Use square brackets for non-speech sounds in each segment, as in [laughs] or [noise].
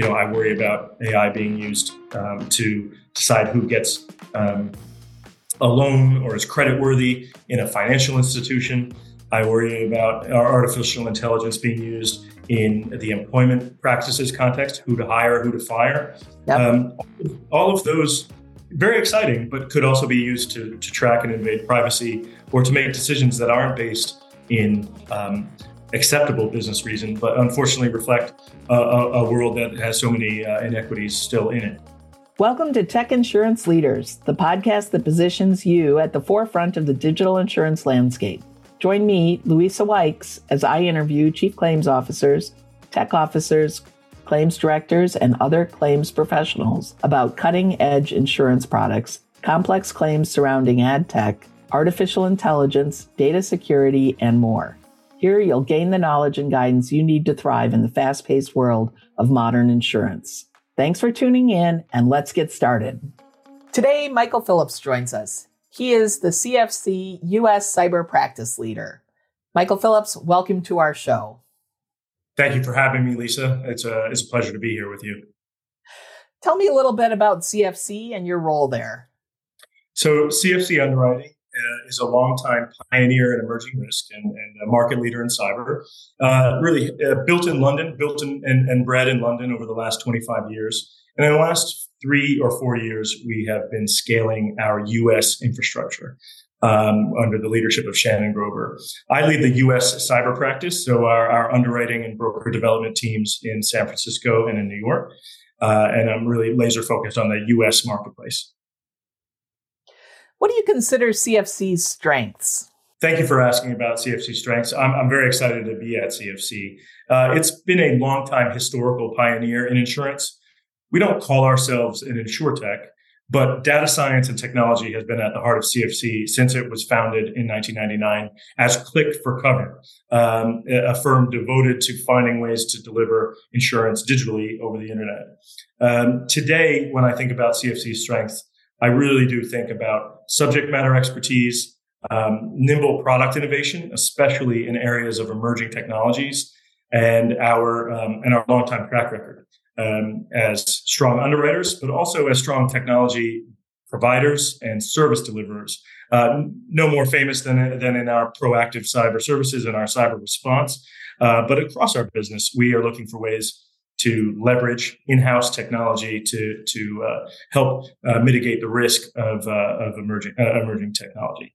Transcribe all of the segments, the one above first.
you know, I worry about AI being used um, to decide who gets um, a loan or is creditworthy in a financial institution. I worry about artificial intelligence being used in the employment practices context, who to hire, who to fire. Yep. Um, all of those very exciting, but could also be used to, to track and invade privacy or to make decisions that aren't based in um, acceptable business reason, but unfortunately reflect a, a world that has so many uh, inequities still in it. Welcome to Tech Insurance Leaders, the podcast that positions you at the forefront of the digital insurance landscape. Join me, Louisa Weix, as I interview chief claims officers, tech officers, claims directors, and other claims professionals about cutting edge insurance products, complex claims surrounding ad tech, artificial intelligence, data security, and more. Here, you'll gain the knowledge and guidance you need to thrive in the fast paced world of modern insurance. Thanks for tuning in, and let's get started. Today, Michael Phillips joins us. He is the CFC US Cyber Practice Leader. Michael Phillips, welcome to our show. Thank you for having me, Lisa. It's a, it's a pleasure to be here with you. Tell me a little bit about CFC and your role there. So, CFC Underwriting uh, is a longtime pioneer in emerging risk and, and a market leader in cyber. Uh, really uh, built in London, built in, and, and bred in London over the last 25 years. And in the last three or four years, we have been scaling our U.S. infrastructure. Um, under the leadership of Shannon Groeber. I lead the U.S. cyber practice, so our, our underwriting and broker development teams in San Francisco and in New York. Uh, and I'm really laser focused on the U.S. marketplace. What do you consider CFC's strengths? Thank you for asking about CFC strengths. I'm, I'm very excited to be at CFC. Uh, it's been a long time historical pioneer in insurance we don't call ourselves an insurtech, but data science and technology has been at the heart of CFC since it was founded in 1999 as Click for Cover, um, a firm devoted to finding ways to deliver insurance digitally over the internet. Um, today, when I think about CFC's strengths, I really do think about subject matter expertise, um, nimble product innovation, especially in areas of emerging technologies, and our um, and our long-time track record um, as strong underwriters, but also as strong technology providers and service deliverers. Uh, no more famous than, than in our proactive cyber services and our cyber response. Uh, but across our business, we are looking for ways to leverage in-house technology to to uh, help uh, mitigate the risk of uh, of emerging uh, emerging technology.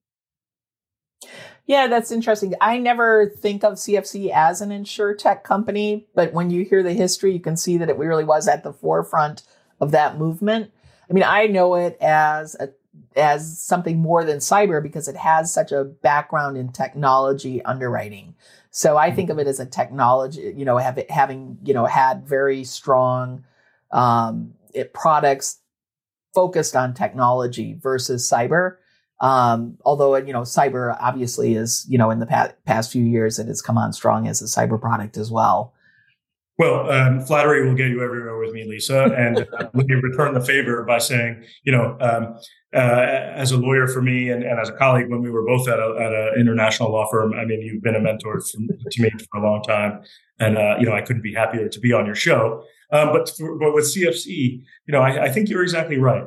Yeah, that's interesting. I never think of CFC as an insurtech company, but when you hear the history, you can see that it really was at the forefront of that movement. I mean, I know it as a as something more than cyber because it has such a background in technology underwriting. So I think of it as a technology, you know, have having you know had very strong um, it, products focused on technology versus cyber. Um, although, you know, cyber obviously is, you know, in the past, past few years, it has come on strong as a cyber product as well. Well, um, flattery will get you everywhere with me, Lisa. And uh, [laughs] let me return the favor by saying, you know, um, uh, as a lawyer for me and, and, as a colleague, when we were both at an international law firm, I mean, you've been a mentor from, to me for a long time. And, uh, you know, I couldn't be happier to be on your show. Um, but, for, but with CFC, you know, I, I think you're exactly right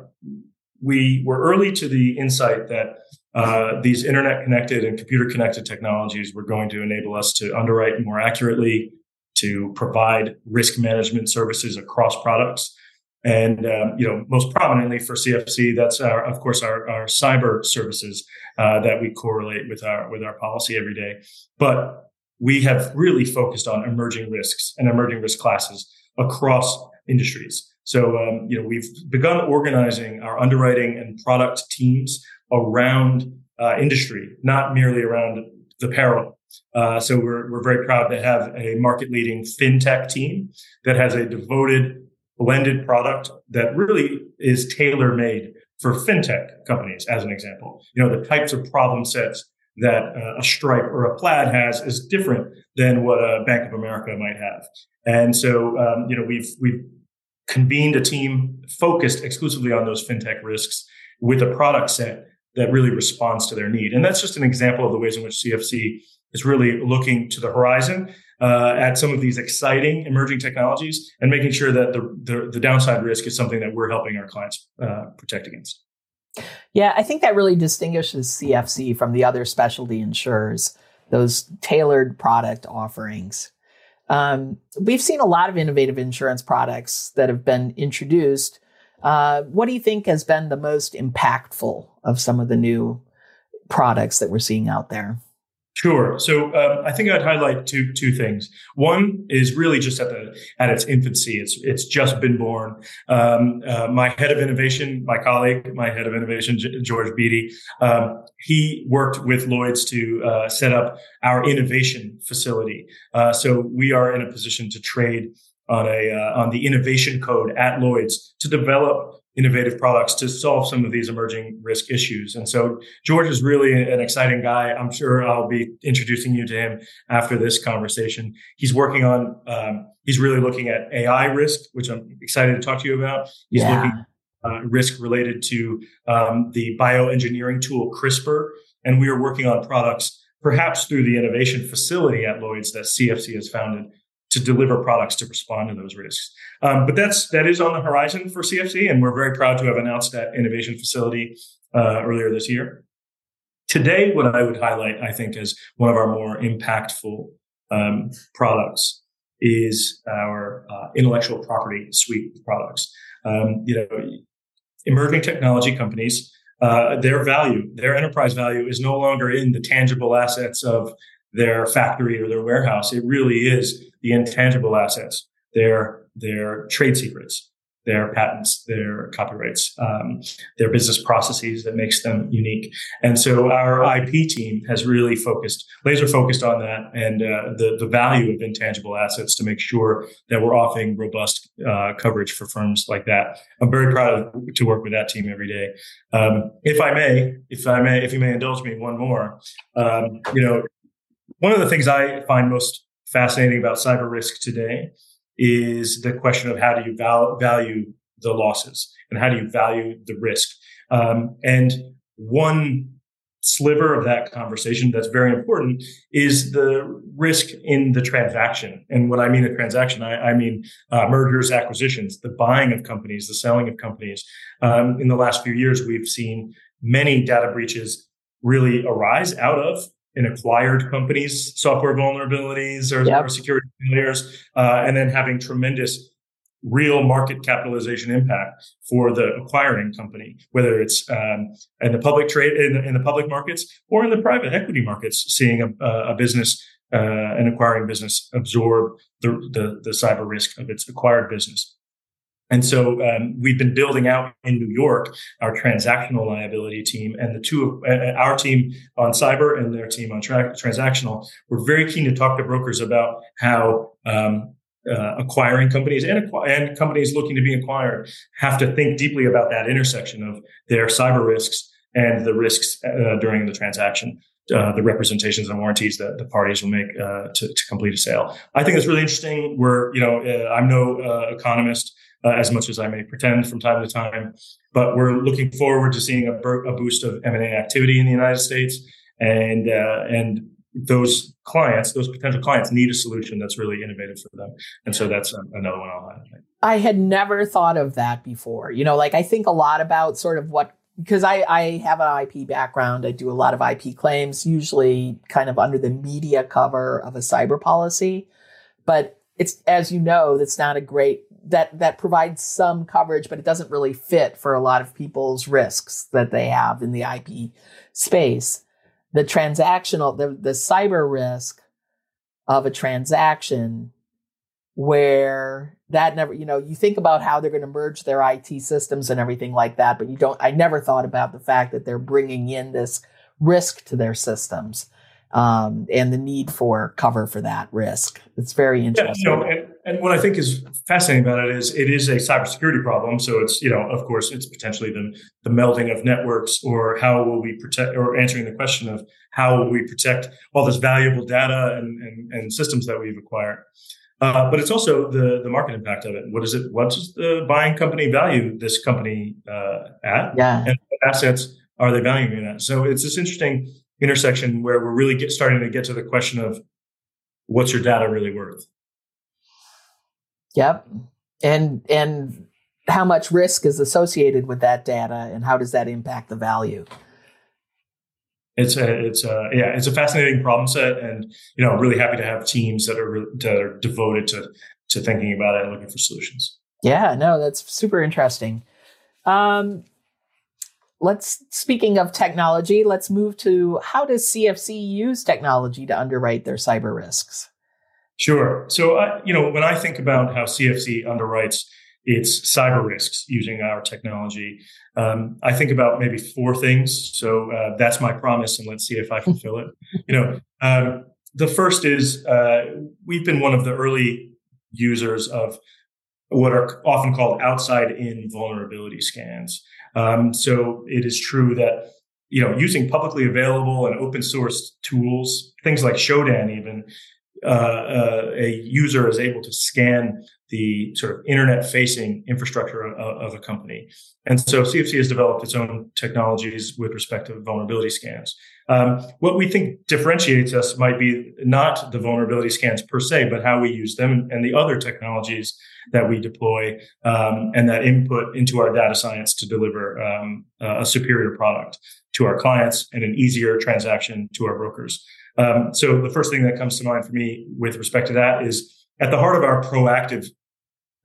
we were early to the insight that uh, these internet connected and computer connected technologies were going to enable us to underwrite more accurately, to provide risk management services across products. And um, you know, most prominently for CFC, that's our, of course our, our cyber services uh, that we correlate with our with our policy every day. But we have really focused on emerging risks and emerging risk classes across industries. So, um, you know, we've begun organizing our underwriting and product teams around uh, industry, not merely around the peril. Uh, so we're, we're very proud to have a market leading fintech team that has a devoted blended product that really is tailor made for fintech companies, as an example. You know, the types of problem sets that uh, a Stripe or a Plaid has is different than what a Bank of America might have. And so, um, you know, we've, we've convened a team focused exclusively on those fintech risks with a product set that really responds to their need. And that's just an example of the ways in which CFC is really looking to the horizon uh, at some of these exciting emerging technologies and making sure that the, the, the downside risk is something that we're helping our clients uh, protect against. Yeah, I think that really distinguishes CFC from the other specialty insurers, those tailored product offerings. Um, we've seen a lot of innovative insurance products that have been introduced. Uh, what do you think has been the most impactful of some of the new products that we're seeing out there? Sure. So um, I think I'd highlight two two things. One is really just at the at its infancy. It's it's just been born. Um, uh, my head of innovation, my colleague, my head of innovation, George Beatty, um, he worked with Lloyd's to uh, set up our innovation facility. Uh, so we are in a position to trade on a uh, on the innovation code at Lloyd's to develop innovative products to solve some of these emerging risk issues. And so George is really an exciting guy. I'm sure I'll be introducing you to him after this conversation. He's working on, um, he's really looking at AI risk, which I'm excited to talk to you about. He's yeah. looking uh, risk related to um, the bioengineering tool CRISPR. And we are working on products perhaps through the innovation facility at Lloyd's that CFC has founded to deliver products to respond to those risks. Um, but that's that is on the horizon for CFC, and we're very proud to have announced that innovation facility uh, earlier this year. Today, what I would highlight, I think, as one of our more impactful um, products is our uh, intellectual property suite of products. Um, you know, emerging technology companies, uh, their value, their enterprise value, is no longer in the tangible assets of their factory or their warehouse. It really is the intangible assets, their their trade secrets, their patents, their copyrights, um, their business processes that makes them unique. And so our IP team has really focused, laser focused on that and uh, the the value of intangible assets to make sure that we're offering robust uh, coverage for firms like that. I'm very proud of, to work with that team every day. Um, if I may, if I may, if you may indulge me, one more. Um, you know, one of the things I find most fascinating about cyber risk today is the question of how do you val- value the losses and how do you value the risk. Um, and one sliver of that conversation that's very important is the risk in the transaction. And what I mean a transaction, I, I mean uh, mergers, acquisitions, the buying of companies, the selling of companies. Um, in the last few years, we've seen many data breaches really arise out of in acquired companies, software vulnerabilities or, yep. or security failures, uh, and then having tremendous real market capitalization impact for the acquiring company, whether it's um, in the public trade in, in, the public markets or in the private equity markets, seeing a, a business, uh, an acquiring business absorb the, the, the cyber risk of its acquired business. And so um, we've been building out in New York our transactional liability team, and the two of uh, our team on cyber and their team on tra- transactional. We're very keen to talk to brokers about how um, uh, acquiring companies and, acqu- and companies looking to be acquired have to think deeply about that intersection of their cyber risks and the risks uh, during the transaction. Uh, the representations and warranties that the parties will make uh, to, to, complete a sale. I think it's really interesting. We're, you know, uh, I'm no uh, economist, uh, as much as I may pretend from time to time. But we're looking forward to seeing a, a boost of M and A activity in the United States, and uh, and those clients, those potential clients, need a solution that's really innovative for them. And so that's another one I'll highlight. I had never thought of that before. You know, like I think a lot about sort of what because I, I have an IP background. I do a lot of IP claims, usually kind of under the media cover of a cyber policy. But it's as you know, that's not a great that that provides some coverage, but it doesn't really fit for a lot of people's risks that they have in the IP space. The transactional, the, the cyber risk of a transaction where that never, you know, you think about how they're going to merge their IT systems and everything like that, but you don't, I never thought about the fact that they're bringing in this risk to their systems um, and the need for cover for that risk. It's very interesting. Yeah, and, what I think is fascinating about it is it is a cybersecurity problem. So it's you know, of course, it's potentially the the melding of networks, or how will we protect, or answering the question of how will we protect all this valuable data and and, and systems that we've acquired. Uh, but it's also the the market impact of it. What is it? What does the buying company value this company uh, at? Yeah. And assets are they valuing it at? So it's this interesting intersection where we're really get, starting to get to the question of what's your data really worth? Yep. And and how much risk is associated with that data and how does that impact the value? It's a, it's a, yeah, it's a fascinating problem set, and you know, really happy to have teams that are that are devoted to to thinking about it and looking for solutions. Yeah, no, that's super interesting. Um, let's speaking of technology, let's move to how does CFC use technology to underwrite their cyber risks? Sure. So, I, you know, when I think about how CFC underwrites its cyber risks using our technology, um, I think about maybe four things. So uh, that's my promise, and let's see if I fulfill it. [laughs] You know, um, the first is uh, we've been one of the early users of what are often called outside in vulnerability scans. Um, so it is true that you know using publicly available and open source tools, things like Shodan, even uh, uh, a user is able to scan the sort of internet facing infrastructure of, of, a company. And so CFC has developed its own technologies with respect to vulnerability scans. Um, what we think differentiates us might be not the vulnerability scans per se, but how we use them and the other technologies that we deploy um, and that input into our data science to deliver um, a superior product to our clients and an easier transaction to our brokers. Um, so the first thing that comes to mind for me with respect to that is at the heart of our proactive,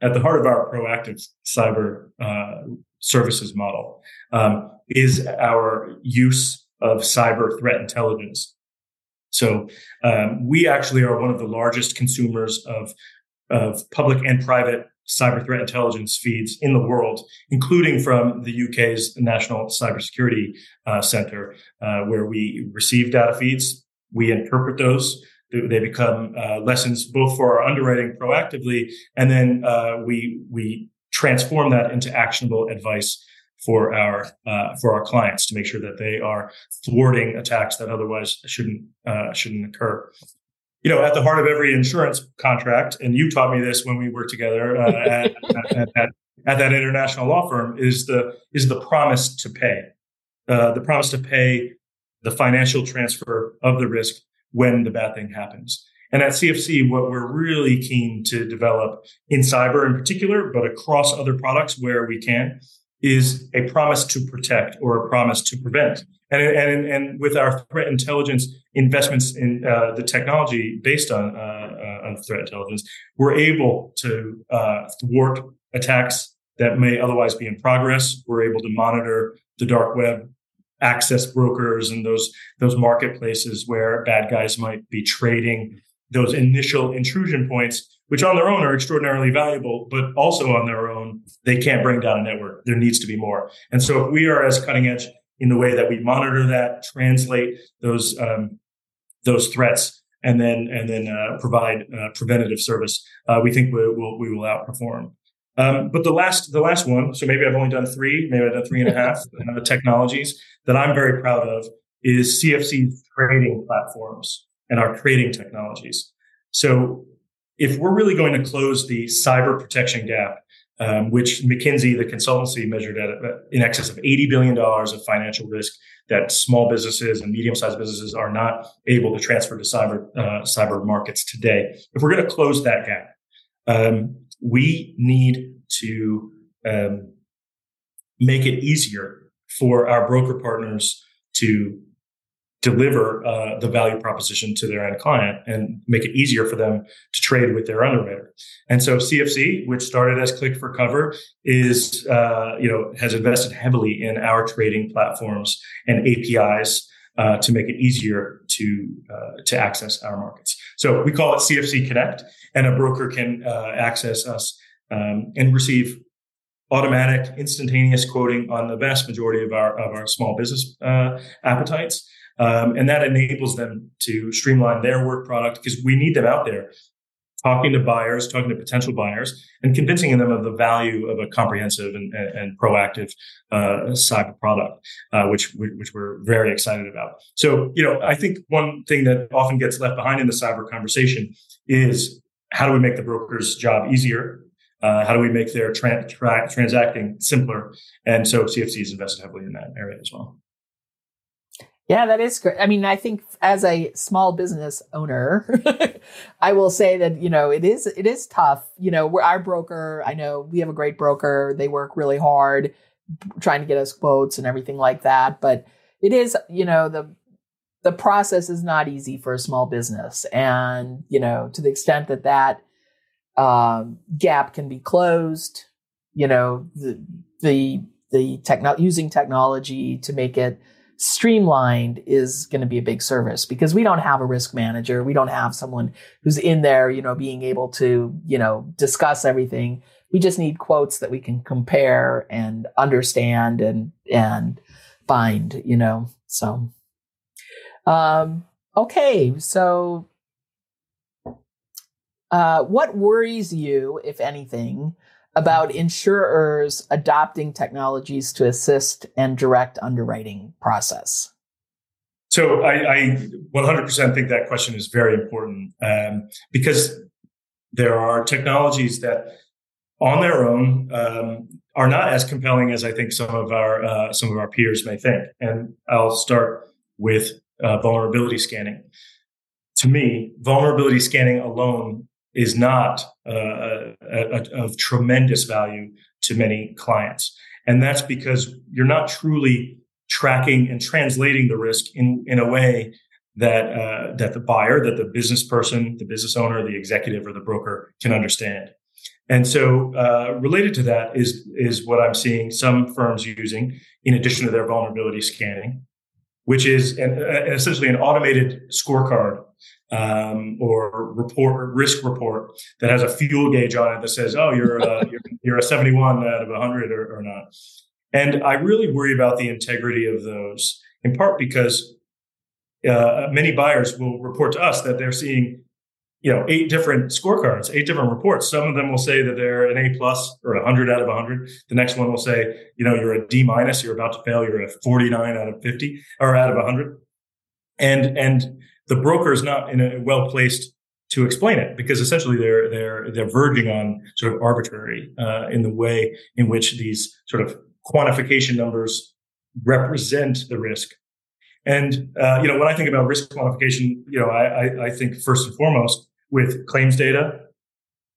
at the heart of our proactive cyber uh, services model um, is our use of cyber threat intelligence. So um, we actually are one of the largest consumers of of public and private cyber threat intelligence feeds in the world, including from the UK's National Cybersecurity uh, Center, uh, where we receive data feeds, we interpret those. They become uh, lessons both for our underwriting proactively, and then uh, we we transform that into actionable advice for our uh, for our clients to make sure that they are thwarting attacks that otherwise shouldn't uh, shouldn't occur you know, at the heart of every insurance contract, and you taught me this when we worked together uh, at, at, at, at, that international law firm, is the is the promise to pay, uh, the promise to pay the financial transfer of the risk when the bad thing happens. And at CFC, what we're really keen to develop in cyber in particular, but across other products where we can, is a promise to protect or a promise to prevent. And, and, and with our threat intelligence investments in uh, the technology based on, uh, uh, on threat intelligence, we're able to uh, thwart attacks that may otherwise be in progress. We're able to monitor the dark web, access brokers, and those those marketplaces where bad guys might be trading those initial intrusion points, which on their own are extraordinarily valuable, but also on their own they can't bring down a network. There needs to be more. And so if we are as cutting edge in the way that we monitor that, translate those um, those threats, and then and then uh, provide uh, preventative service, uh, we think we will we will outperform. Um, but the last the last one, so maybe I've only done three, maybe I've done three and a [laughs] half uh, technologies that I'm very proud of is CFC trading platforms and our trading technologies. So if we're really going to close the cyber protection gap um, which McKinsey, the consultancy, measured at in excess of $80 billion of financial risk that small businesses and medium sized businesses are not able to transfer to cyber, uh, cyber markets today. If we're going to close that gap, um, we need to um, make it easier for our broker partners to deliver uh, the value proposition to their end client and make it easier for them to trade with their underwriter. And so CFC, which started as Click for Cover, is uh, you know has invested heavily in our trading platforms and APIs uh, to make it easier to uh, to access our markets. So we call it CFC Connect, and a broker can uh, access us um, and receive automatic instantaneous quoting on the vast majority of our of our small business uh, appetites um, and that enables them to streamline their work product because we need them out there talking to buyers, talking to potential buyers, and convincing them of the value of a comprehensive and, and, and proactive uh, cyber product, uh, which which we're very excited about. So, you know, I think one thing that often gets left behind in the cyber conversation is how do we make the broker's job easier? Uh, how do we make their tra- tra- transacting simpler? And so, CFC is invested heavily in that area as well. Yeah, that is great. I mean, I think as a small business owner, [laughs] I will say that you know it is it is tough. You know, we're our broker. I know we have a great broker. They work really hard trying to get us quotes and everything like that. But it is, you know, the the process is not easy for a small business, and you know, to the extent that that um, gap can be closed, you know, the the the techno- using technology to make it streamlined is going to be a big service because we don't have a risk manager. We don't have someone who's in there, you know, being able to, you know, discuss everything. We just need quotes that we can compare and understand and, and find, you know, so, um, okay. So, uh, what worries you, if anything, about insurers adopting technologies to assist and direct underwriting process? So I, I 100% think that question is very important um, because there are technologies that, on their own, um, are not as compelling as I think some of our uh, some of our peers may think. And I'll start with uh, vulnerability scanning. To me, vulnerability scanning alone is not uh, a, a, of tremendous value to many clients. And that's because you're not truly tracking and translating the risk in, in a way that uh, that the buyer, that the business person, the business owner, the executive, or the broker can understand. And so, uh, related to that is is what I'm seeing some firms using in addition to their vulnerability scanning, which is an, essentially an automated scorecard um, or report risk report that has a fuel gauge on it that says, "Oh, you're a, [laughs] you're, you're, a 71 out of 100 or, or not." And I really worry about the integrity of those, in part because uh, many buyers will report to us that they're seeing, you know, eight different scorecards, eight different reports. Some of them will say that they're an A plus or 100 out of 100. The next one will say, you know, you're a D minus, you're about to fail, you're a 49 out of 50 or out of 100. And and the broker is not in a well placed to explain it because essentially they're they're they're verging on sort of arbitrary uh, in the way in which these sort of quantification numbers represent the risk. And uh, you know, when I think about risk quantification, you know, I, I, I think first and foremost with claims data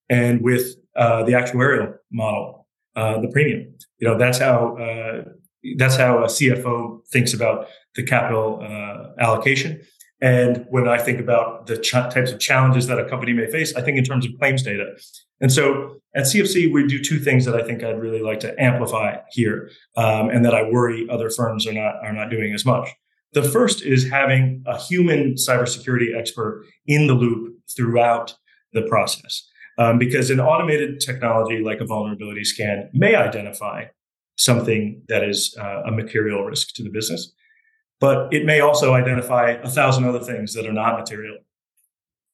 and with uh, the actuarial model, uh, the premium. You know, that's how uh, that's how a CFO thinks about the capital uh, allocation. And when I think about the ch- types of challenges that a company may face, I think in terms of claims data. And so at CFC, we do two things that I think I'd really like to amplify here, um, and that I worry other firms are not are not doing as much. The first is having a human cybersecurity expert in the loop throughout the process, um, because an automated technology like a vulnerability scan may identify something that is uh, a material risk to the business but it may also identify a thousand other things that are not material.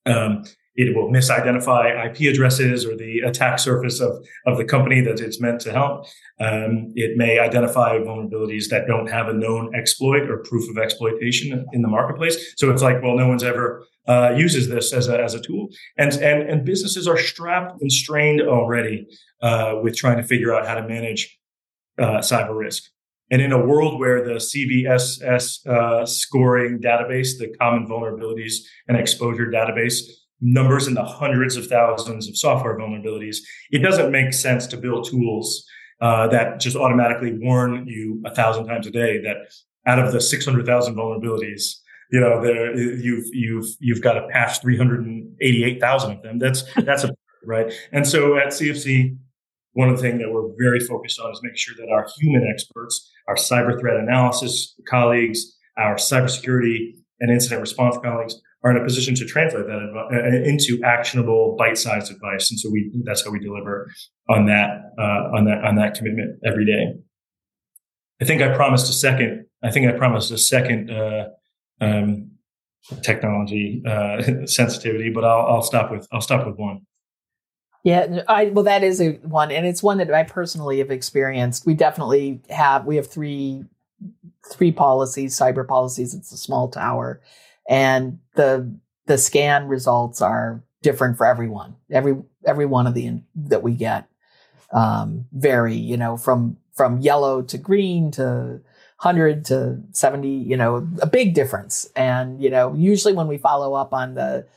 Um, it will misidentify IP addresses or the attack surface of, of the company that it's meant to help. Um, it may identify vulnerabilities that don't have a known exploit or proof of exploitation in the marketplace. So it's like, well, no one's ever uh, uses this as a, as a tool. And, and, and businesses are strapped and strained already uh, with trying to figure out how to manage uh, cyber risk. And in a world where the CVSS uh, scoring database, the common vulnerabilities and exposure database, numbers in the hundreds of thousands of software vulnerabilities, it doesn't make sense to build tools uh, that just automatically warn you a thousand times a day that out of the 600,000 vulnerabilities, you know, there you've you've you've got to patch 388,000 of them. That's that's a right. And so at CFC, one of the things that we're very focused on is making sure that our human experts, our cyber threat analysis colleagues, our cybersecurity and incident response colleagues are in a position to translate that uh, into actionable bite-sized advice. And so we, that's how we deliver on that, uh, on that, on that commitment every day. I think I promised a second, I think I promised a second, uh, um, technology, uh, [laughs] sensitivity, but I'll, I'll stop with, I'll stop with one. Yeah, I well that is a one and it's one that I personally have experienced. We definitely have we have three three policies, cyber policies. It's a small tower and the the scan results are different for everyone. Every every one of the that we get um vary, you know, from from yellow to green to 100 to 70, you know, a big difference. And, you know, usually when we follow up on the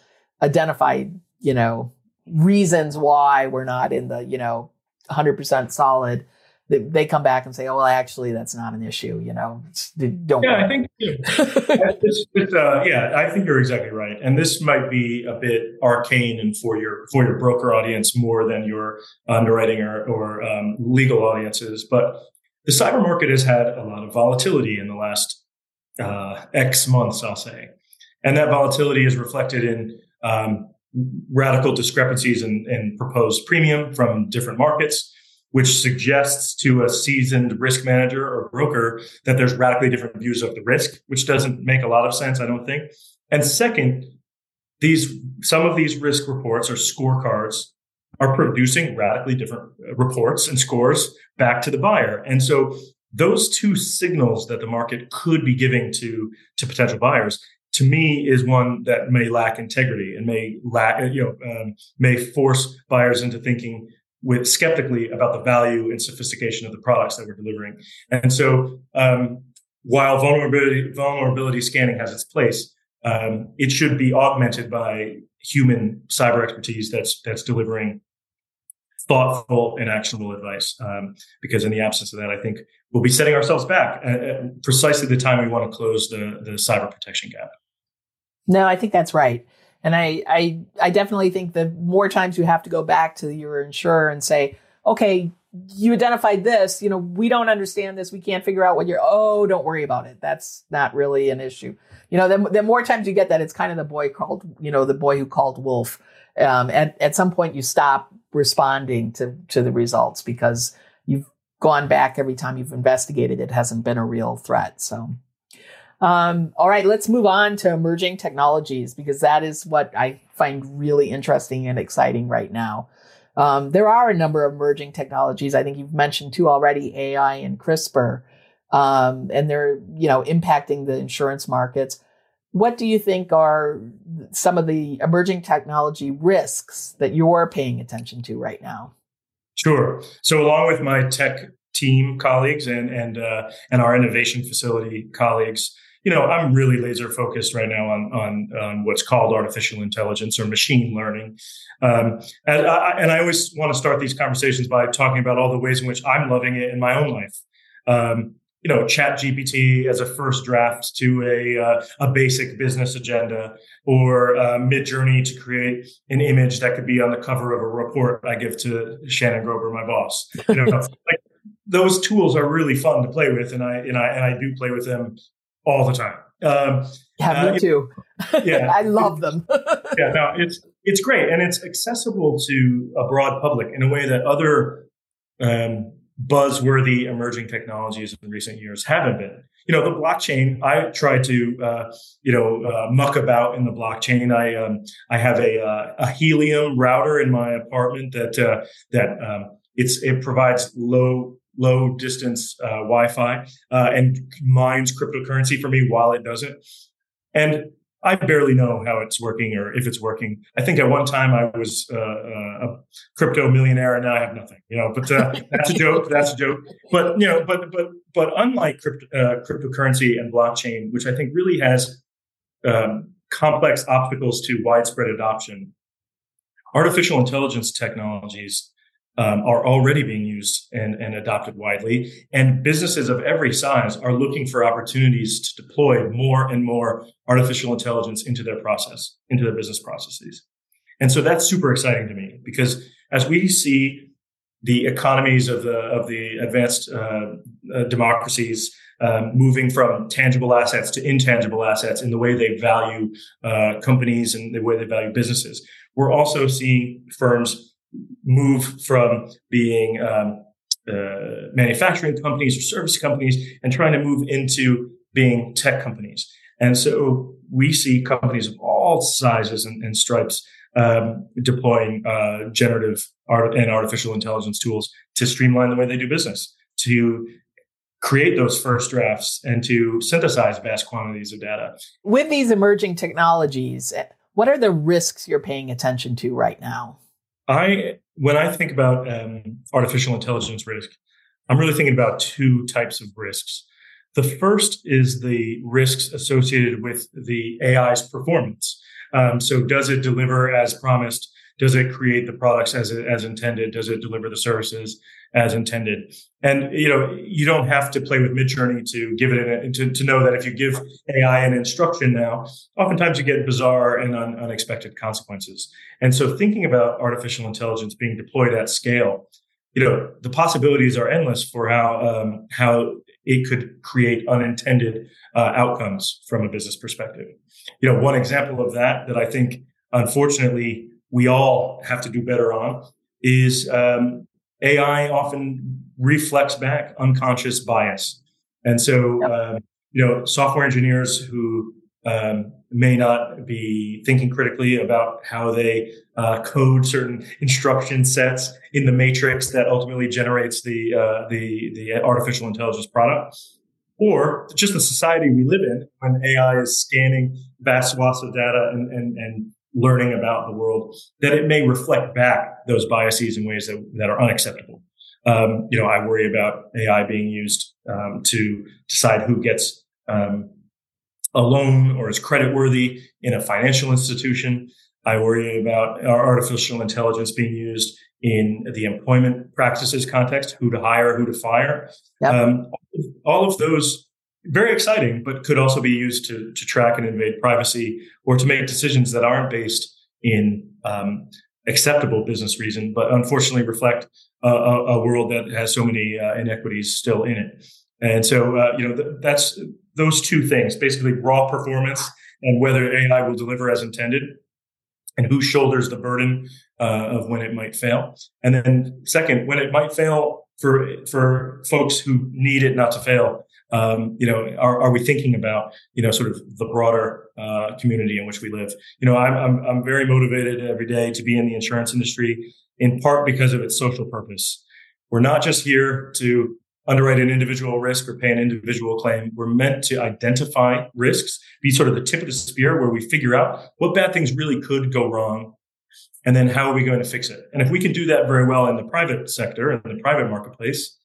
identified, you know, reasons why we're not in the, you know, 100% solid, they, they come back and say, "Oh, well, actually, that's not an issue." You know, don't. Yeah, I think. it's, it's, uh, yeah, I think you're exactly right, and this might be a bit arcane and for your for your broker audience more than your underwriting or, or um, legal audiences. But the cyber market has had a lot of volatility in the last uh, X months, I'll say, and that volatility is reflected in. Um, radical discrepancies in, in proposed premium from different markets which suggests to a seasoned risk manager or broker that there's radically different views of the risk, which doesn't make a lot of sense, I don't think. And second, these some of these risk reports or scorecards are producing radically different reports and scores back to the buyer. And so those two signals that the market could be giving to to potential buyers to me is one that may lack integrity and may lack you know um, may force buyers into thinking with skeptically about the value and sophistication of the products that we're delivering. And so, um, while vulnerability vulnerability scanning has its place, um, it should be augmented by human cyber expertise that's that's delivering thoughtful and actionable advice. Um, because in the absence of that, I think we'll be setting ourselves back at, at precisely the time we want to close the the cyber protection gap. No, I think that's right. And I, I, I definitely think the more times you have to go back to your insurer and say, okay, you identified this, you know, we don't understand this. We can't figure out what you're, oh, don't worry about it. That's not really an issue. You know, the, the more times you get that, it's kind of the boy called, you know, the boy who called wolf. Um, at, at some point you stop responding to, to the results because you've gone back every time you've investigated. It hasn't been a real threat. So um, all right, let's move on to emerging technologies because that is what I find really interesting and exciting right now. Um, there are a number of emerging technologies. I think you've mentioned two already, AI and CRISPR, um, and they're you know impacting the insurance markets. What do you think are some of the emerging technology risks that you're paying attention to right now? Sure. So, along with my tech team colleagues and and uh, and our innovation facility colleagues, you know, I'm really laser focused right now on on, on what's called artificial intelligence or machine learning, um, and, I, and I always want to start these conversations by talking about all the ways in which I'm loving it in my own life. Um, you know, ChatGPT as a first draft to a uh, a basic business agenda, or uh, Midjourney to create an image that could be on the cover of a report I give to Shannon Groeber, my boss. You know, [laughs] like those tools are really fun to play with, and I and I and I do play with them all the time. Um, yeah, me uh, too. Yeah, [laughs] I love them. [laughs] yeah, no, it's it's great, and it's accessible to a broad public in a way that other um, buzzworthy emerging technologies in recent years haven't been. You know, the blockchain. I try to, uh, you know, uh, muck about in the blockchain. I um, I have a uh, a Helium router in my apartment that uh, that um, it's it provides low low distance uh, Wi-Fi uh, and mines cryptocurrency for me while it does it. And I barely know how it's working or if it's working. I think at one time I was uh, uh a crypto millionaire, and now I have nothing. You know, but uh, [laughs] that's a joke. That's a joke. But you know, but but but unlike crypto, uh, cryptocurrency and blockchain, which I think really has um, complex obstacles to widespread adoption, artificial intelligence technologies um, are already being used and, and adopted widely. And businesses of every size are looking for opportunities to deploy more and more artificial intelligence into their process, into their business processes. And so that's super exciting to me because as we see the economies of the of the advanced uh, uh, democracies um, moving from tangible assets to intangible assets in the way they value uh, companies and the way they value businesses, we're also seeing firms move from being um, uh, manufacturing companies or service companies and trying to move into being tech companies. And so we see companies of all sizes and, and stripes um, deploying uh, generative art and artificial intelligence tools to streamline the way they do business, to create those first drafts, and to synthesize vast quantities of data. With these emerging technologies, what are the risks you're paying attention to right now? I when I think about um, artificial intelligence risk, I'm really thinking about two types of risks. The first is the risks associated with the AI's performance. Um, so, does it deliver as promised? Does it create the products as as intended? Does it deliver the services as intended? And you know, you don't have to play with Midjourney to give it an, to, to know that if you give AI an instruction now, oftentimes you get bizarre and un, unexpected consequences. And so, thinking about artificial intelligence being deployed at scale, you know, the possibilities are endless for how um, how it could create unintended uh, outcomes from a business perspective. You know, one example of that that I think, unfortunately, we all have to do better on is um, AI often reflects back unconscious bias. And so, yep. uh, you know, software engineers who um, may not be thinking critically about how they uh, code certain instruction sets in the matrix that ultimately generates the uh, the the artificial intelligence product, or just the society we live in when AI is scanning vast swaths of data and and, and learning about the world, that it may reflect back those biases in ways that, that are unacceptable. Um, you know, I worry about AI being used um, to decide who gets um, a loan or is creditworthy in a financial institution. I worry about artificial intelligence being used in the employment practices context, who to hire, who to fire. Yep. Um, all of those very exciting, but could also be used to, to track and invade privacy or to make decisions that aren't based in um, acceptable business reason, but unfortunately reflect a, a world that has so many uh, inequities still in it. And so, uh, you know, th- that's those two things, basically raw performance and whether AI will deliver as intended and who shoulders the burden uh, of when it might fail. And then second, when it might fail for, for folks who need it not to fail, um, you know, are, are we thinking about, you know, sort of the broader uh, community in which we live? You know, I'm, I'm, I'm very motivated every day to be in the insurance industry in part because of its social purpose. We're not just here to underwrite an individual risk or pay an individual claim. We're meant to identify risks, be sort of the tip of the spear where we figure out what bad things really could go wrong. And then how are we going to fix it? And if we can do that very well in the private sector, in the private marketplace,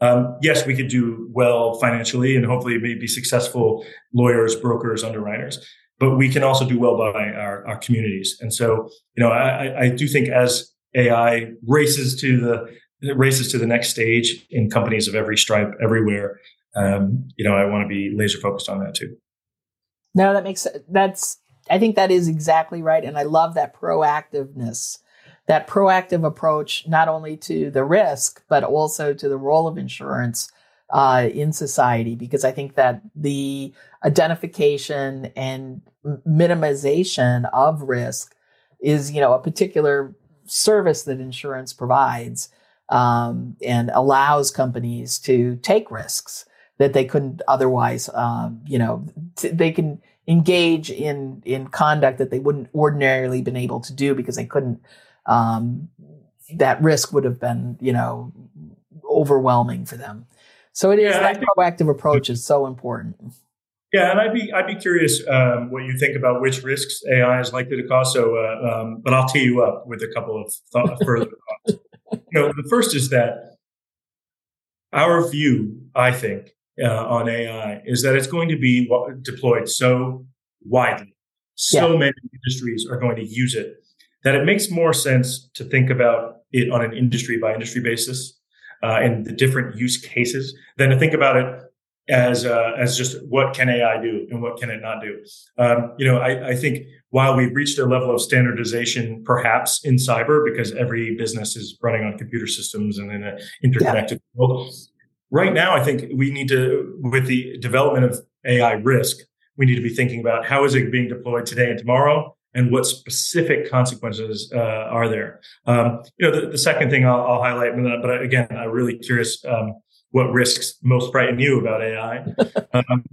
um, yes, we could do well financially and hopefully be successful lawyers, brokers, underwriters, but we can also do well by our, our communities. And so, you know, I, I do think as AI races to the races to the next stage in companies of every stripe everywhere, um, you know, I want to be laser focused on that too. No, that makes that's I think that is exactly right, and I love that proactiveness that proactive approach not only to the risk but also to the role of insurance uh, in society because i think that the identification and minimization of risk is you know a particular service that insurance provides um, and allows companies to take risks that they couldn't otherwise um, you know t- they can engage in in conduct that they wouldn't ordinarily been able to do because they couldn't um, that risk would have been, you know, overwhelming for them. So it is yeah, that think, proactive approach is so important. Yeah, and I'd be I'd be curious um, what you think about which risks AI is likely to cause. So, uh, um, but I'll tee you up with a couple of th- further thoughts. [laughs] You know, the first is that our view, I think, uh, on AI is that it's going to be deployed so widely. So yeah. many industries are going to use it that it makes more sense to think about it on an industry by industry basis uh, and the different use cases than to think about it as uh, as just what can AI do and what can it not do. Um, you know, I, I, think while we've reached a level of standardization, perhaps in cyber, because every business is running on computer systems and in an interconnected yeah. world. Right now, I think we need to, with the development of AI risk, we need to be thinking about how is it being deployed today and tomorrow, and what specific consequences uh, are there. Um, you know, the, the second thing I'll, I'll, highlight, but again, I'm really curious um, what risks most frighten you about AI. [laughs] um,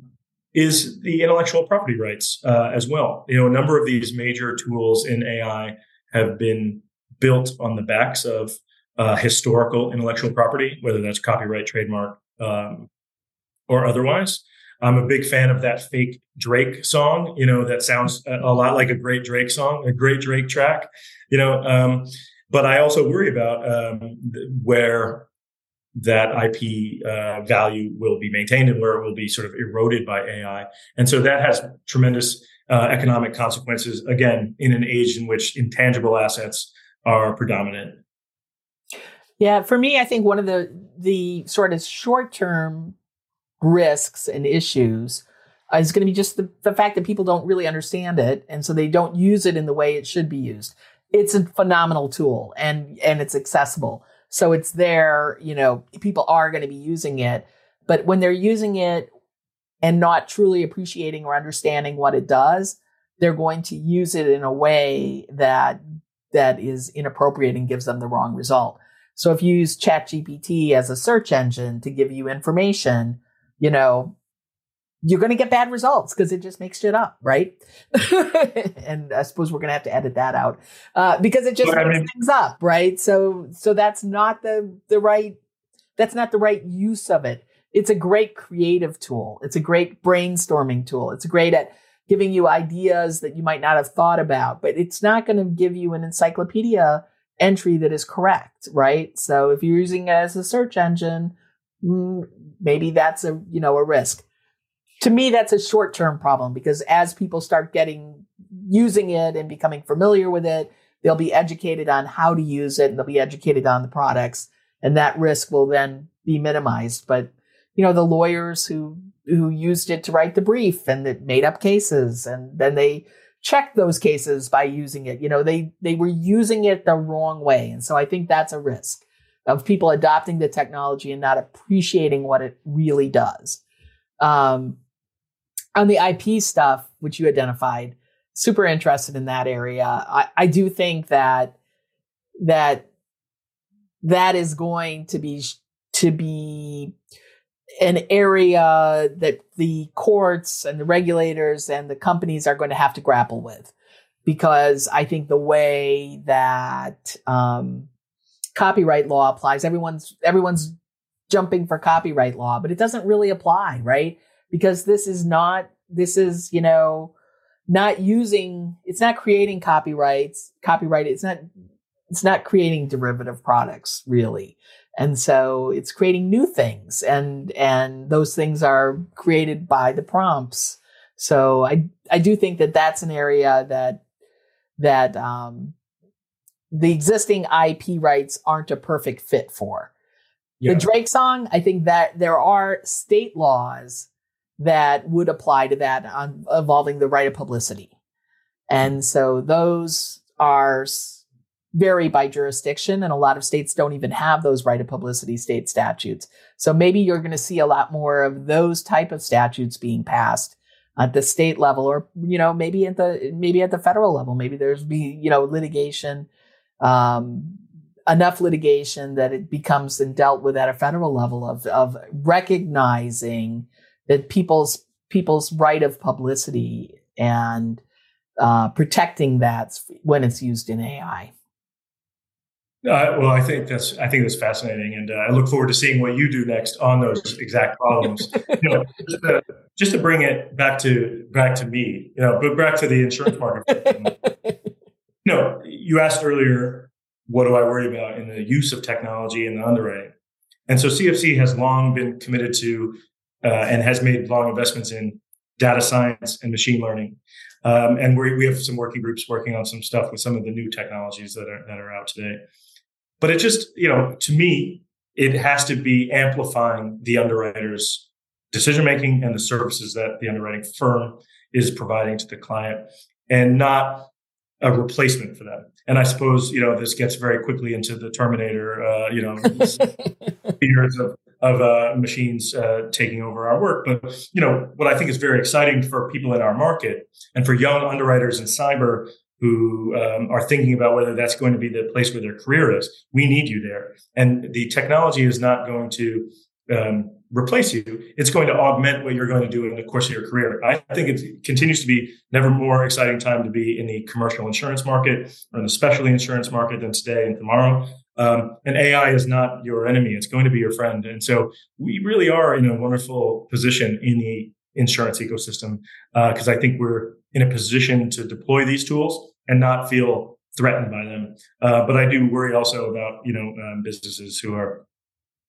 is the intellectual property rights uh, as well. You know, a number of these major tools in AI have been built on the backs of uh, historical intellectual property, whether that's copyright, trademark, um, or otherwise. I'm a big fan of that fake Drake song, you know, that sounds a lot like a great Drake song, a great Drake track, you know. Um, but I also worry about um, where that IP uh, value will be maintained and where it will be sort of eroded by AI. And so that has tremendous uh, economic consequences, again, in an age in which intangible assets are predominant. Yeah, for me, I think one of the the sort of short term risks and issues uh, is going to be just the, the fact that people don't really understand it, and so they don't use it in the way it should be used. It's a phenomenal tool, and and it's accessible, so it's there. You know, people are going to be using it, but when they're using it and not truly appreciating or understanding what it does, they're going to use it in a way that that is inappropriate and gives them the wrong result. So if you use ChatGPT as a search engine to give you information, you know, you're going to get bad results because it just makes shit up, right? [laughs] and I suppose we're going to have to edit that out uh, because it just but, makes I mean, things up, right? So, so that's not the the right that's not the right use of it. It's a great creative tool. It's a great brainstorming tool. It's great at giving you ideas that you might not have thought about, but it's not going to give you an encyclopedia entry that is correct, right? So if you're using it as a search engine, mm, maybe that's a you know a risk. To me, that's a short term problem because as people start getting using it and becoming familiar with it, they'll be educated on how to use it and they'll be educated on the products, and that risk will then be minimized. But you know, the lawyers who who used it to write the brief and that made up cases and then they checked those cases by using it. You know, they they were using it the wrong way. And so I think that's a risk of people adopting the technology and not appreciating what it really does. Um, on the IP stuff, which you identified, super interested in that area. I, I do think that that that is going to be to be an area that the courts and the regulators and the companies are going to have to grapple with because I think the way that um, copyright law applies, everyone's everyone's jumping for copyright law, but it doesn't really apply, right? Because this is not this is you know not using it's not creating copyrights copyright it's not it's not creating derivative products really. And so it's creating new things and and those things are created by the prompts. So i i do think that that's an area that that um the existing ip rights aren't a perfect fit for yeah. the drake song i think that there are state laws that would apply to that on involving the right of publicity and so those are vary by jurisdiction, and a lot of states don't even have those right of publicity state statutes. So maybe you're going to see a lot more of those type of statutes being passed at the state level, or you know maybe at the maybe at the federal level. Maybe there's be you know litigation. Um, enough litigation that it becomes and dealt with at a federal level of of recognizing that people's people's right of publicity and uh, protecting that when it's used in AI. Uh, well, I think that's I think that's fascinating, and uh, I look forward to seeing what you do next on those exact problems. [laughs] you know, just to, just to, bring it back to back to me, you know, but back to the insurance market. [laughs] know, you asked earlier, what do I worry about in the use of technology in the underwriting? And so CFC has long been committed to uh, and has made long investments in data science and machine learning. Um, and we we have some working groups working on some stuff with some of the new technologies that are that are out today. But it just, you know, to me, it has to be amplifying the underwriter's decision making and the services that the underwriting firm is providing to the client and not a replacement for them. And I suppose, you know, this gets very quickly into the Terminator, uh, you know, [laughs] fears of, of uh, machines uh, taking over our work. But, you know, what I think is very exciting for people in our market and for young underwriters in cyber who um, are thinking about whether that's going to be the place where their career is. We need you there. And the technology is not going to um, replace you. It's going to augment what you're going to do in the course of your career. I think it continues to be never more exciting time to be in the commercial insurance market or in the specialty insurance market than today and tomorrow. Um, and AI is not your enemy. It's going to be your friend. And so we really are in a wonderful position in the insurance ecosystem because uh, I think we're in a position to deploy these tools and not feel threatened by them. Uh, but I do worry also about you know um, businesses who are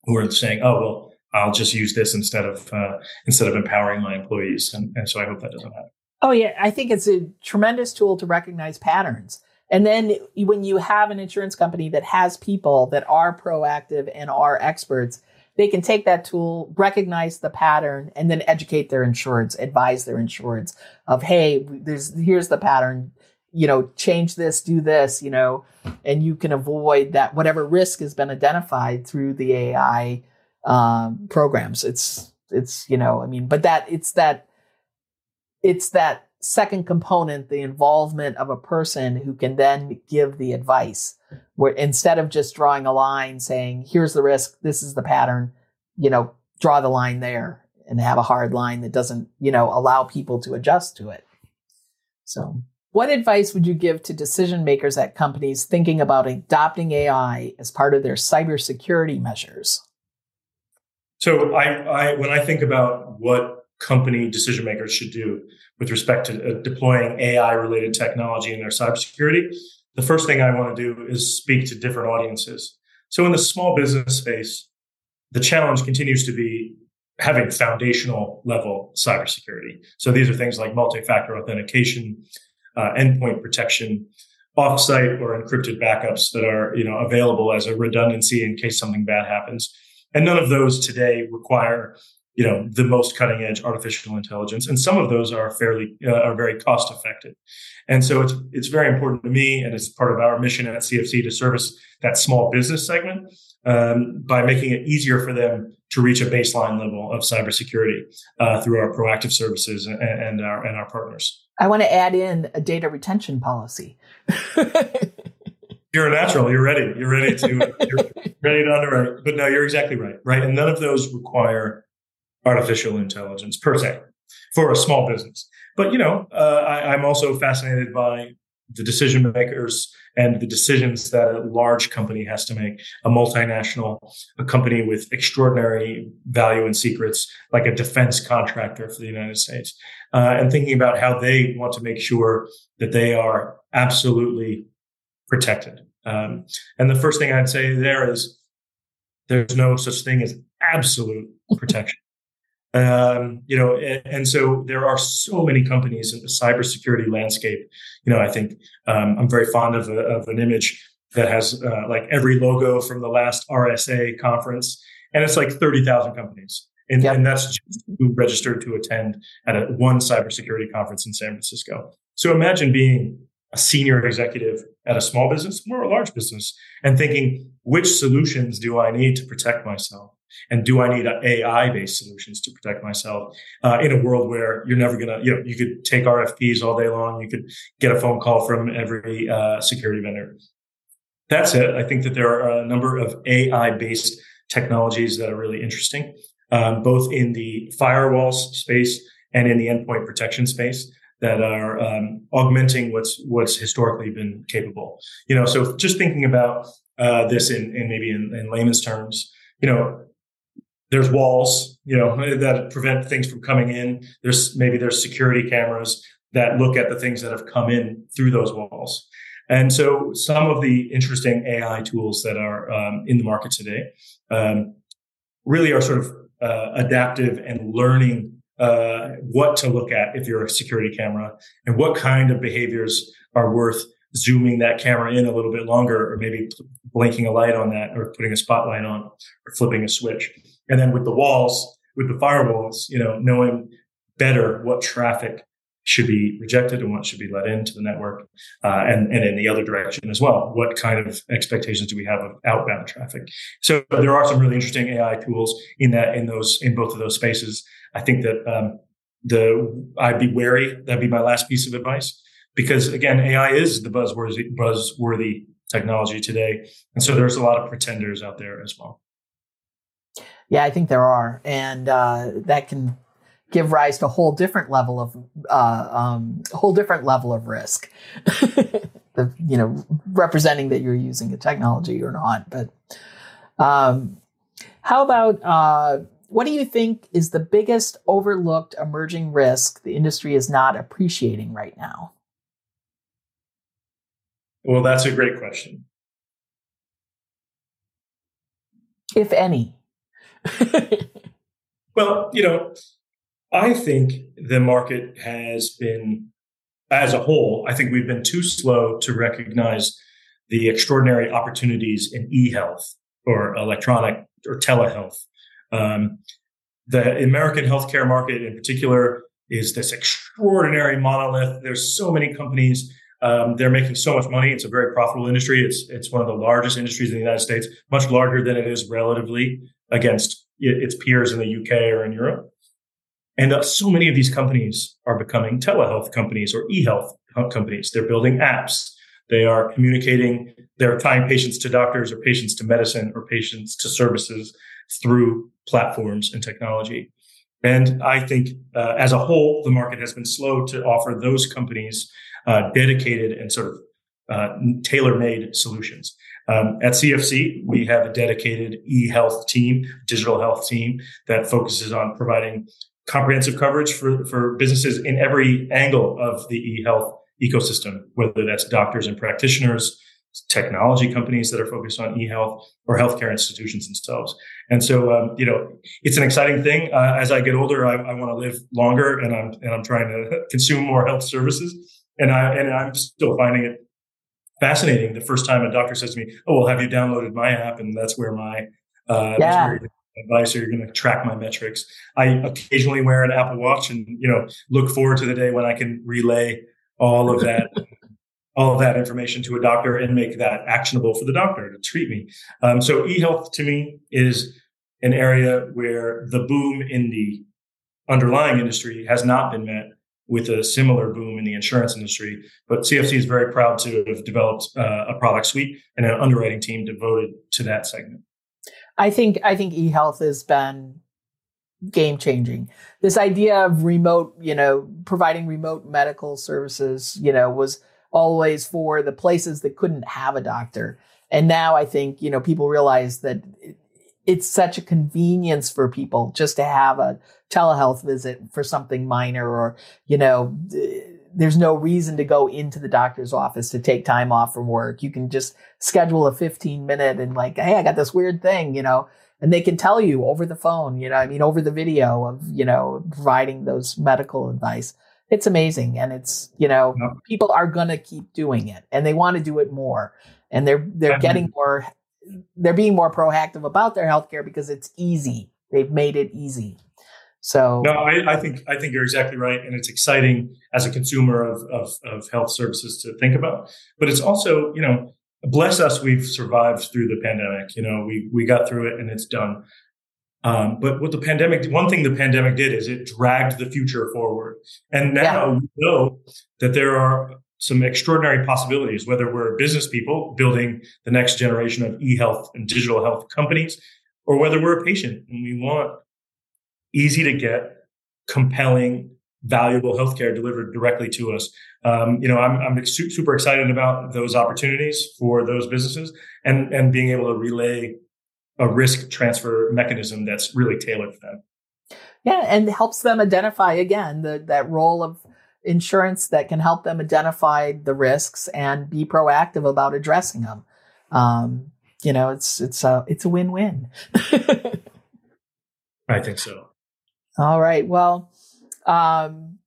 who are saying, "Oh, well, I'll just use this instead of uh, instead of empowering my employees," and, and so I hope that doesn't happen. Oh yeah, I think it's a tremendous tool to recognize patterns. And then when you have an insurance company that has people that are proactive and are experts, they can take that tool, recognize the pattern, and then educate their insureds, advise their insureds of, hey, there's here's the pattern, you know, change this, do this, you know, and you can avoid that whatever risk has been identified through the AI um, programs. It's it's you know, I mean, but that it's that it's that second component, the involvement of a person who can then give the advice where instead of just drawing a line saying, here's the risk, this is the pattern, you know, draw the line there and have a hard line that doesn't, you know, allow people to adjust to it. So, what advice would you give to decision makers at companies thinking about adopting AI as part of their cybersecurity measures? So, I, I when I think about what company decision makers should do with respect to uh, deploying AI related technology in their cybersecurity, the first thing I want to do is speak to different audiences. So in the small business space, the challenge continues to be having foundational level cybersecurity. So these are things like multi-factor authentication, uh, endpoint protection, offsite or encrypted backups that are you know available as a redundancy in case something bad happens. And none of those today require you know the most cutting edge artificial intelligence. And some of those are fairly uh, are very cost effective and so it's it's very important to me and it's part of our mission at cfc to service that small business segment um, by making it easier for them to reach a baseline level of cybersecurity uh, through our proactive services and, and our and our partners. I want to add in a data retention policy [laughs] you're a natural. You're ready. You're ready to you're [laughs] ready to underwrite. But no, you're exactly right. Right, and none of those require artificial intelligence per se for a small business. But you know, uh, I, I'm also fascinated by the decision makers and the decisions that a large company has to make, a multinational, a company with extraordinary value and secrets, like a defense contractor for the United States, uh, and thinking about how they want to make sure that they are absolutely protected. Um, and the first thing I'd say there is there's no such thing as absolute [laughs] protection. Um, you know, and, and, so there are so many companies in the cybersecurity landscape. You know, I think um, I'm very fond of, a, of an image that has uh, like every logo from the last RSA conference, and it's like 30,000 companies. And, yep. and that's who registered to attend at a one cybersecurity conference in San Francisco. So imagine being a senior executive at a small business or a large business and thinking, which solutions do I need to protect myself? And do I need AI based solutions to protect myself uh, in a world where you're never going to, you know, you could take RFPs all day long. You could get a phone call from every uh, security vendor. That's it. I think that there are a number of AI based technologies that are really interesting, um, both in the firewalls space and in the endpoint protection space that are um, augmenting what's what's historically been capable. You know, so just thinking about uh, this in, in maybe in, in layman's terms, you know, there's walls, you know, [laughs] that prevent things from coming in. There's maybe there's security cameras that look at the things that have come in through those walls. And so some of the interesting AI tools that are um, in the market today um, really are sort of uh, adaptive and learning uh, what to look at if you're a security camera and what kind of behaviors are worth zooming that camera in a little bit longer or maybe blinking a light on that or putting a spotlight on or flipping a switch. And then with the walls, with the firewalls, you know, knowing better what traffic should be rejected and what should be let into the network, uh, and and in the other direction as well. What kind of expectations do we have of outbound traffic? So there are some really interesting AI tools in that in those in both of those spaces. I think that um, the I'd be wary. That'd be my last piece of advice because again, AI is the buzzworthy buzzworthy technology today, and so there's a lot of pretenders out there as well. Yeah, I think there are, and uh, that can give rise to a whole different level of uh, um, a whole different level of risk. [laughs] the, you know, representing that you're using a technology or not. But um, how about uh, what do you think is the biggest overlooked emerging risk the industry is not appreciating right now? Well, that's a great question. If any. [laughs] well, you know, I think the market has been, as a whole, I think we've been too slow to recognize the extraordinary opportunities in e-health or electronic or telehealth. Um, the American healthcare market in particular is this extraordinary monolith. There's so many companies. Um, they're making so much money. It's a very profitable industry. It's it's one of the largest industries in the United States, much larger than it is relatively against its peers in the UK or in Europe. And uh, so many of these companies are becoming telehealth companies or e-health companies. They're building apps. They are communicating. They're tying patients to doctors or patients to medicine or patients to services through platforms and technology. And I think uh, as a whole, the market has been slow to offer those companies uh, dedicated and sort of uh, tailor-made solutions. Um, at CFC, we have a dedicated e-health team, digital health team that focuses on providing comprehensive coverage for, for businesses in every angle of the e-health ecosystem, whether that's doctors and practitioners, technology companies that are focused on e-health or healthcare institutions themselves. And so, um, you know, it's an exciting thing. Uh, as I get older, I, I want to live longer, and I'm and I'm trying to [laughs] consume more health services. And I and I'm still finding it fascinating. The first time a doctor says to me, "Oh, well, have you downloaded my app?" and that's where my uh, yeah. Advice or you're going to track my metrics. I occasionally wear an Apple Watch, and you know, look forward to the day when I can relay all of that [laughs] all of that information to a doctor and make that actionable for the doctor to treat me. Um, so e-health to me is an area where the boom in the underlying industry has not been met with a similar boom in the insurance industry. But CFC is very proud to have developed uh, a product suite and an underwriting team devoted to that segment. I think I think e-health has been game changing. This idea of remote, you know, providing remote medical services, you know, was always for the places that couldn't have a doctor. And now I think, you know, people realize that it's such a convenience for people just to have a telehealth visit for something minor or, you know, there's no reason to go into the doctor's office to take time off from work. You can just schedule a 15 minute and like, Hey, I got this weird thing, you know, and they can tell you over the phone, you know, I mean, over the video of, you know, providing those medical advice. It's amazing and it's you know yep. people are going to keep doing it and they want to do it more and they're they're getting more they're being more proactive about their healthcare because it's easy. They've made it easy so no I, I, think i think you're exactly right and it's exciting as a consumer of, of, of health services to think about but it's also you know bless us we've survived through the pandemic you know we we got through it and it's done um, but what the pandemic, one thing the pandemic did is it dragged the future forward. And now yeah. we know that there are some extraordinary possibilities, whether we're business people building the next generation of e-health and digital health companies, or whether we're a patient and we want easy to get, compelling, valuable healthcare delivered directly to us. Um, you know, I'm, I'm super excited about those opportunities for those businesses and, and being able to relay a risk transfer mechanism that's really tailored for them. Yeah, and helps them identify again the, that role of insurance that can help them identify the risks and be proactive about addressing them. Um, you know, it's it's a it's a win win. [laughs] I think so. All right. Well, um,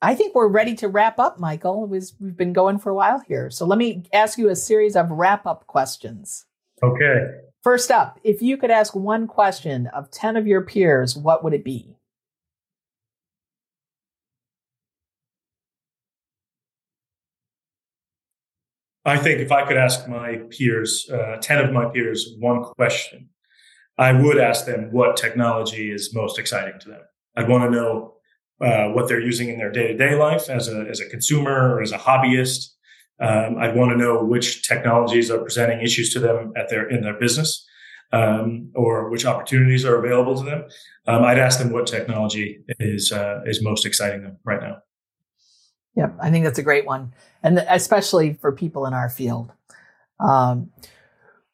I think we're ready to wrap up, Michael. Was, we've been going for a while here, so let me ask you a series of wrap up questions. Okay. First up, if you could ask one question of 10 of your peers, what would it be? I think if I could ask my peers, uh, 10 of my peers, one question, I would ask them what technology is most exciting to them. I'd want to know uh, what they're using in their day to day life as a, as a consumer or as a hobbyist. Um, I'd want to know which technologies are presenting issues to them at their in their business, um, or which opportunities are available to them. Um, I'd ask them what technology is uh, is most exciting them right now. Yep, I think that's a great one, and especially for people in our field. Um,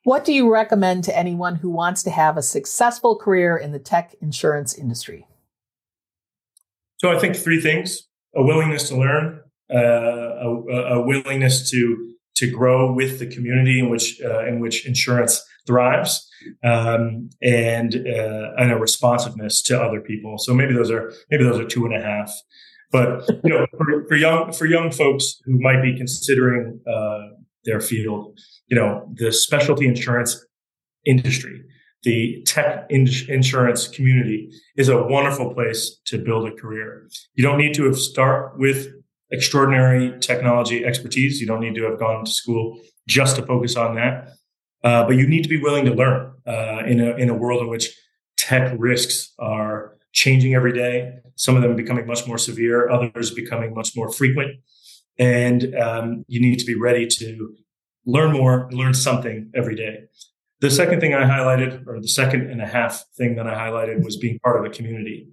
what do you recommend to anyone who wants to have a successful career in the tech insurance industry? So I think three things: a willingness to learn, uh, a, a, willingness to to grow with the community in which uh, in which insurance thrives um, and uh, and a responsiveness to other people. So maybe those are maybe those are two and a half. But you know, for, for young for young folks who might be considering uh, their field, you know, the specialty insurance industry, the tech in- insurance community is a wonderful place to build a career. You don't need to start with extraordinary technology expertise. You don't need to have gone to school just to focus on that. Uh, but you need to be willing to learn uh, in a in a world in which tech risks are changing every day. Some of them becoming much more severe, others becoming much more frequent, and um, you need to be ready to learn more, learn something every day. The second thing I highlighted, or the second and a half thing that I highlighted, was being part of a community,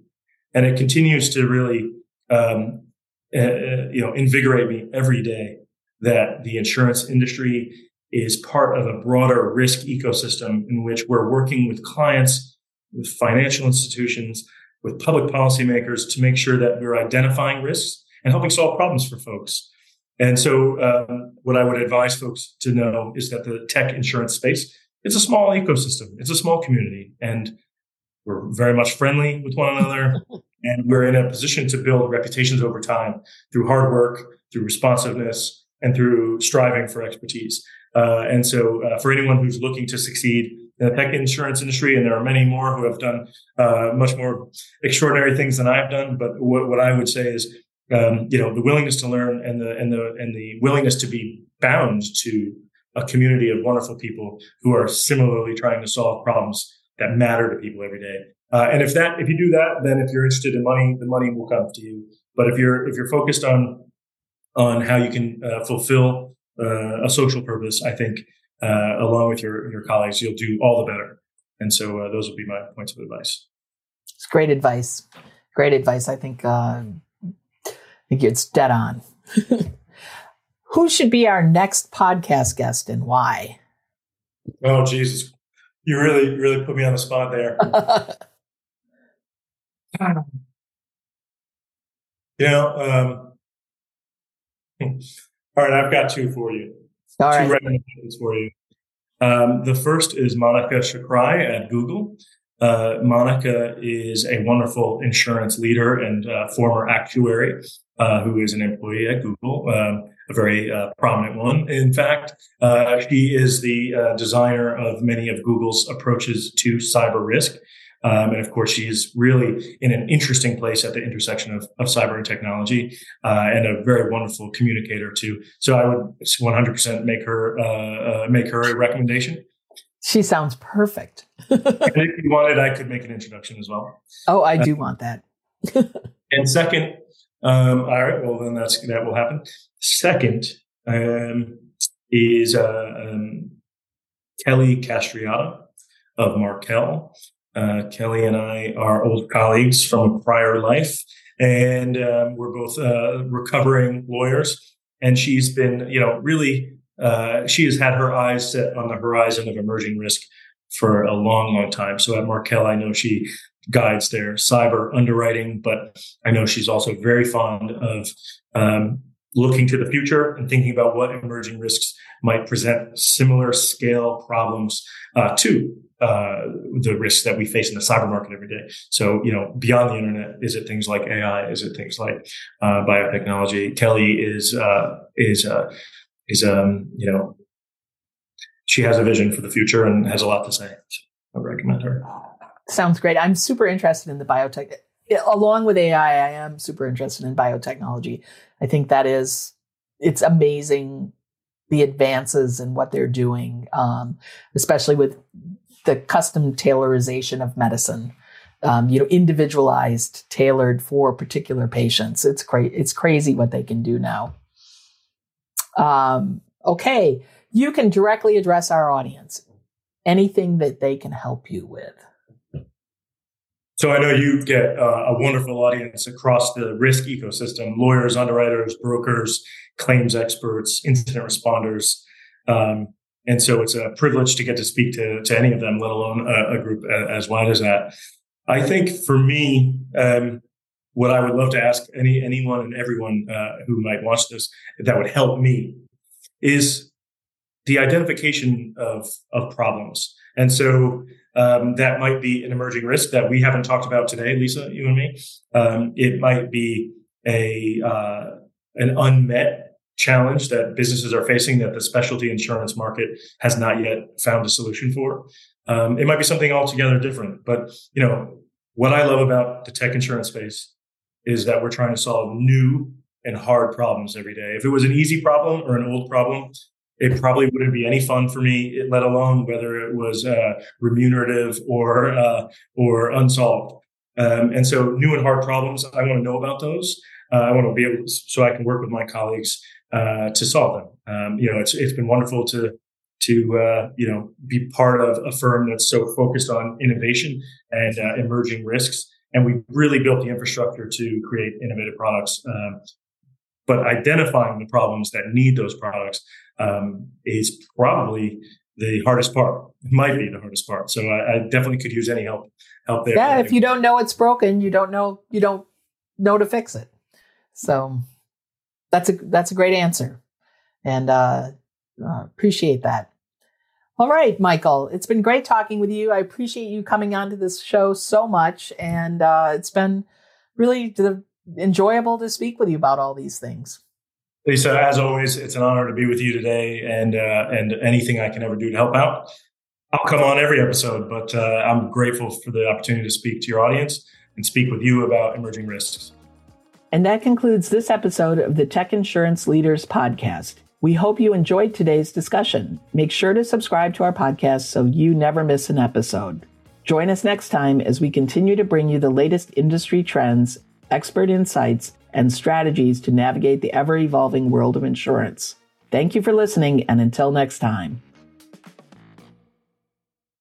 and it continues to really, um, uh, you know, invigorate me every day that the insurance industry is part of a broader risk ecosystem in which we're working with clients, with financial institutions, with public policymakers to make sure that we're identifying risks and helping solve problems for folks. And so, um, what I would advise folks to know is that the tech insurance space it's a small ecosystem, it's a small community, and we're very much friendly with one another. [laughs] and we're in a position to build reputations over time through hard work, through responsiveness, and through striving for expertise. Uh, and so, uh, for anyone who's looking to succeed in the tech insurance industry, and there are many more who have done uh, much more extraordinary things than I've done, but what, what I would say is, um, you know, the willingness to learn and the and the and the willingness to be bound to a community of wonderful people who are similarly trying to solve problems that matter to people every day. Uh, and if that, if you do that, then if you're interested in money, the money will come to you. But if you're if you're focused on on how you can uh, fulfill uh, a social purpose, I think uh, along with your your colleagues, you'll do all the better. And so uh, those would be my points of advice. It's great advice. Great advice. I think uh, I think it's dead on. [laughs] Who should be our next podcast guest and why? Oh Jesus, you really really put me on the spot there. [laughs] you know, um, all right, I've got two for you. All two right. recommendations for you. Um, the first is Monica Shokrai at Google. Uh, Monica is a wonderful insurance leader and uh, former actuary uh, who is an employee at Google, um, a very uh, prominent one. In fact, uh, she is the uh, designer of many of Google's approaches to cyber risk. Um, and of course, she is really in an interesting place at the intersection of, of cyber and technology, and a very wonderful communicator too. So I would 100% make her make her a recommendation. She sounds perfect. and if you wanted, I could make an introduction as well. Oh, I do want that. and second, um, all right, well then that's that will happen. Second um, is uh, um, Kelly Castriotta of Markel. Uh, Kelly and I are old colleagues from a prior life, and um, we're both uh, recovering lawyers. And she's been, you know, really, uh, she has had her eyes set on the horizon of emerging risk for a long, long time. So at Markel, I know she guides their cyber underwriting, but I know she's also very fond of um, looking to the future and thinking about what emerging risks might present similar scale problems uh, to uh, the risks that we face in the cyber market every day. So, you know, beyond the internet, is it things like AI? Is it things like uh, biotechnology? Kelly is uh, is uh, is um, you know, she has a vision for the future and has a lot to say. I recommend her. Sounds great. I'm super interested in the biotech. Along with AI, I am super interested in biotechnology. I think that is it's amazing the advances and what they're doing, um, especially with the custom tailorization of medicine. Um, you know, individualized, tailored for particular patients. It's cra- It's crazy what they can do now. Um, okay, you can directly address our audience. Anything that they can help you with. So I know you get uh, a wonderful audience across the risk ecosystem: lawyers, underwriters, brokers, claims experts, incident responders. Um, and so it's a privilege to get to speak to, to any of them, let alone a, a group as wide as that. I think for me, um, what I would love to ask any anyone and everyone uh, who might watch this that would help me is the identification of of problems. And so um, that might be an emerging risk that we haven't talked about today, Lisa, you and me. Um, it might be a uh, an unmet challenge that businesses are facing that the specialty insurance market has not yet found a solution for. Um, it might be something altogether different, but you know what I love about the tech insurance space is that we're trying to solve new and hard problems every day. If it was an easy problem or an old problem, it probably wouldn't be any fun for me, let alone whether it was uh, remunerative or uh, or unsolved. Um, and so, new and hard problems, I want to know about those. Uh, I want to be able to, so I can work with my colleagues uh, to solve them. Um, you know, it's it's been wonderful to to uh, you know be part of a firm that's so focused on innovation and uh, emerging risks. And we really built the infrastructure to create innovative products. Um, but identifying the problems that need those products um, is probably the hardest part. It might be the hardest part. So I, I, definitely could use any help help there. Yeah, if you don't know it's broken, you don't know you don't know to fix it. So that's a that's a great answer, and uh, uh, appreciate that. All right, Michael, it's been great talking with you. I appreciate you coming onto this show so much, and uh, it's been really enjoyable to speak with you about all these things. Lisa, as always, it's an honor to be with you today, and uh, and anything I can ever do to help out, I'll come on every episode. But uh, I'm grateful for the opportunity to speak to your audience and speak with you about emerging risks. And that concludes this episode of the Tech Insurance Leaders Podcast. We hope you enjoyed today's discussion. Make sure to subscribe to our podcast so you never miss an episode. Join us next time as we continue to bring you the latest industry trends, expert insights, and strategies to navigate the ever evolving world of insurance. Thank you for listening, and until next time.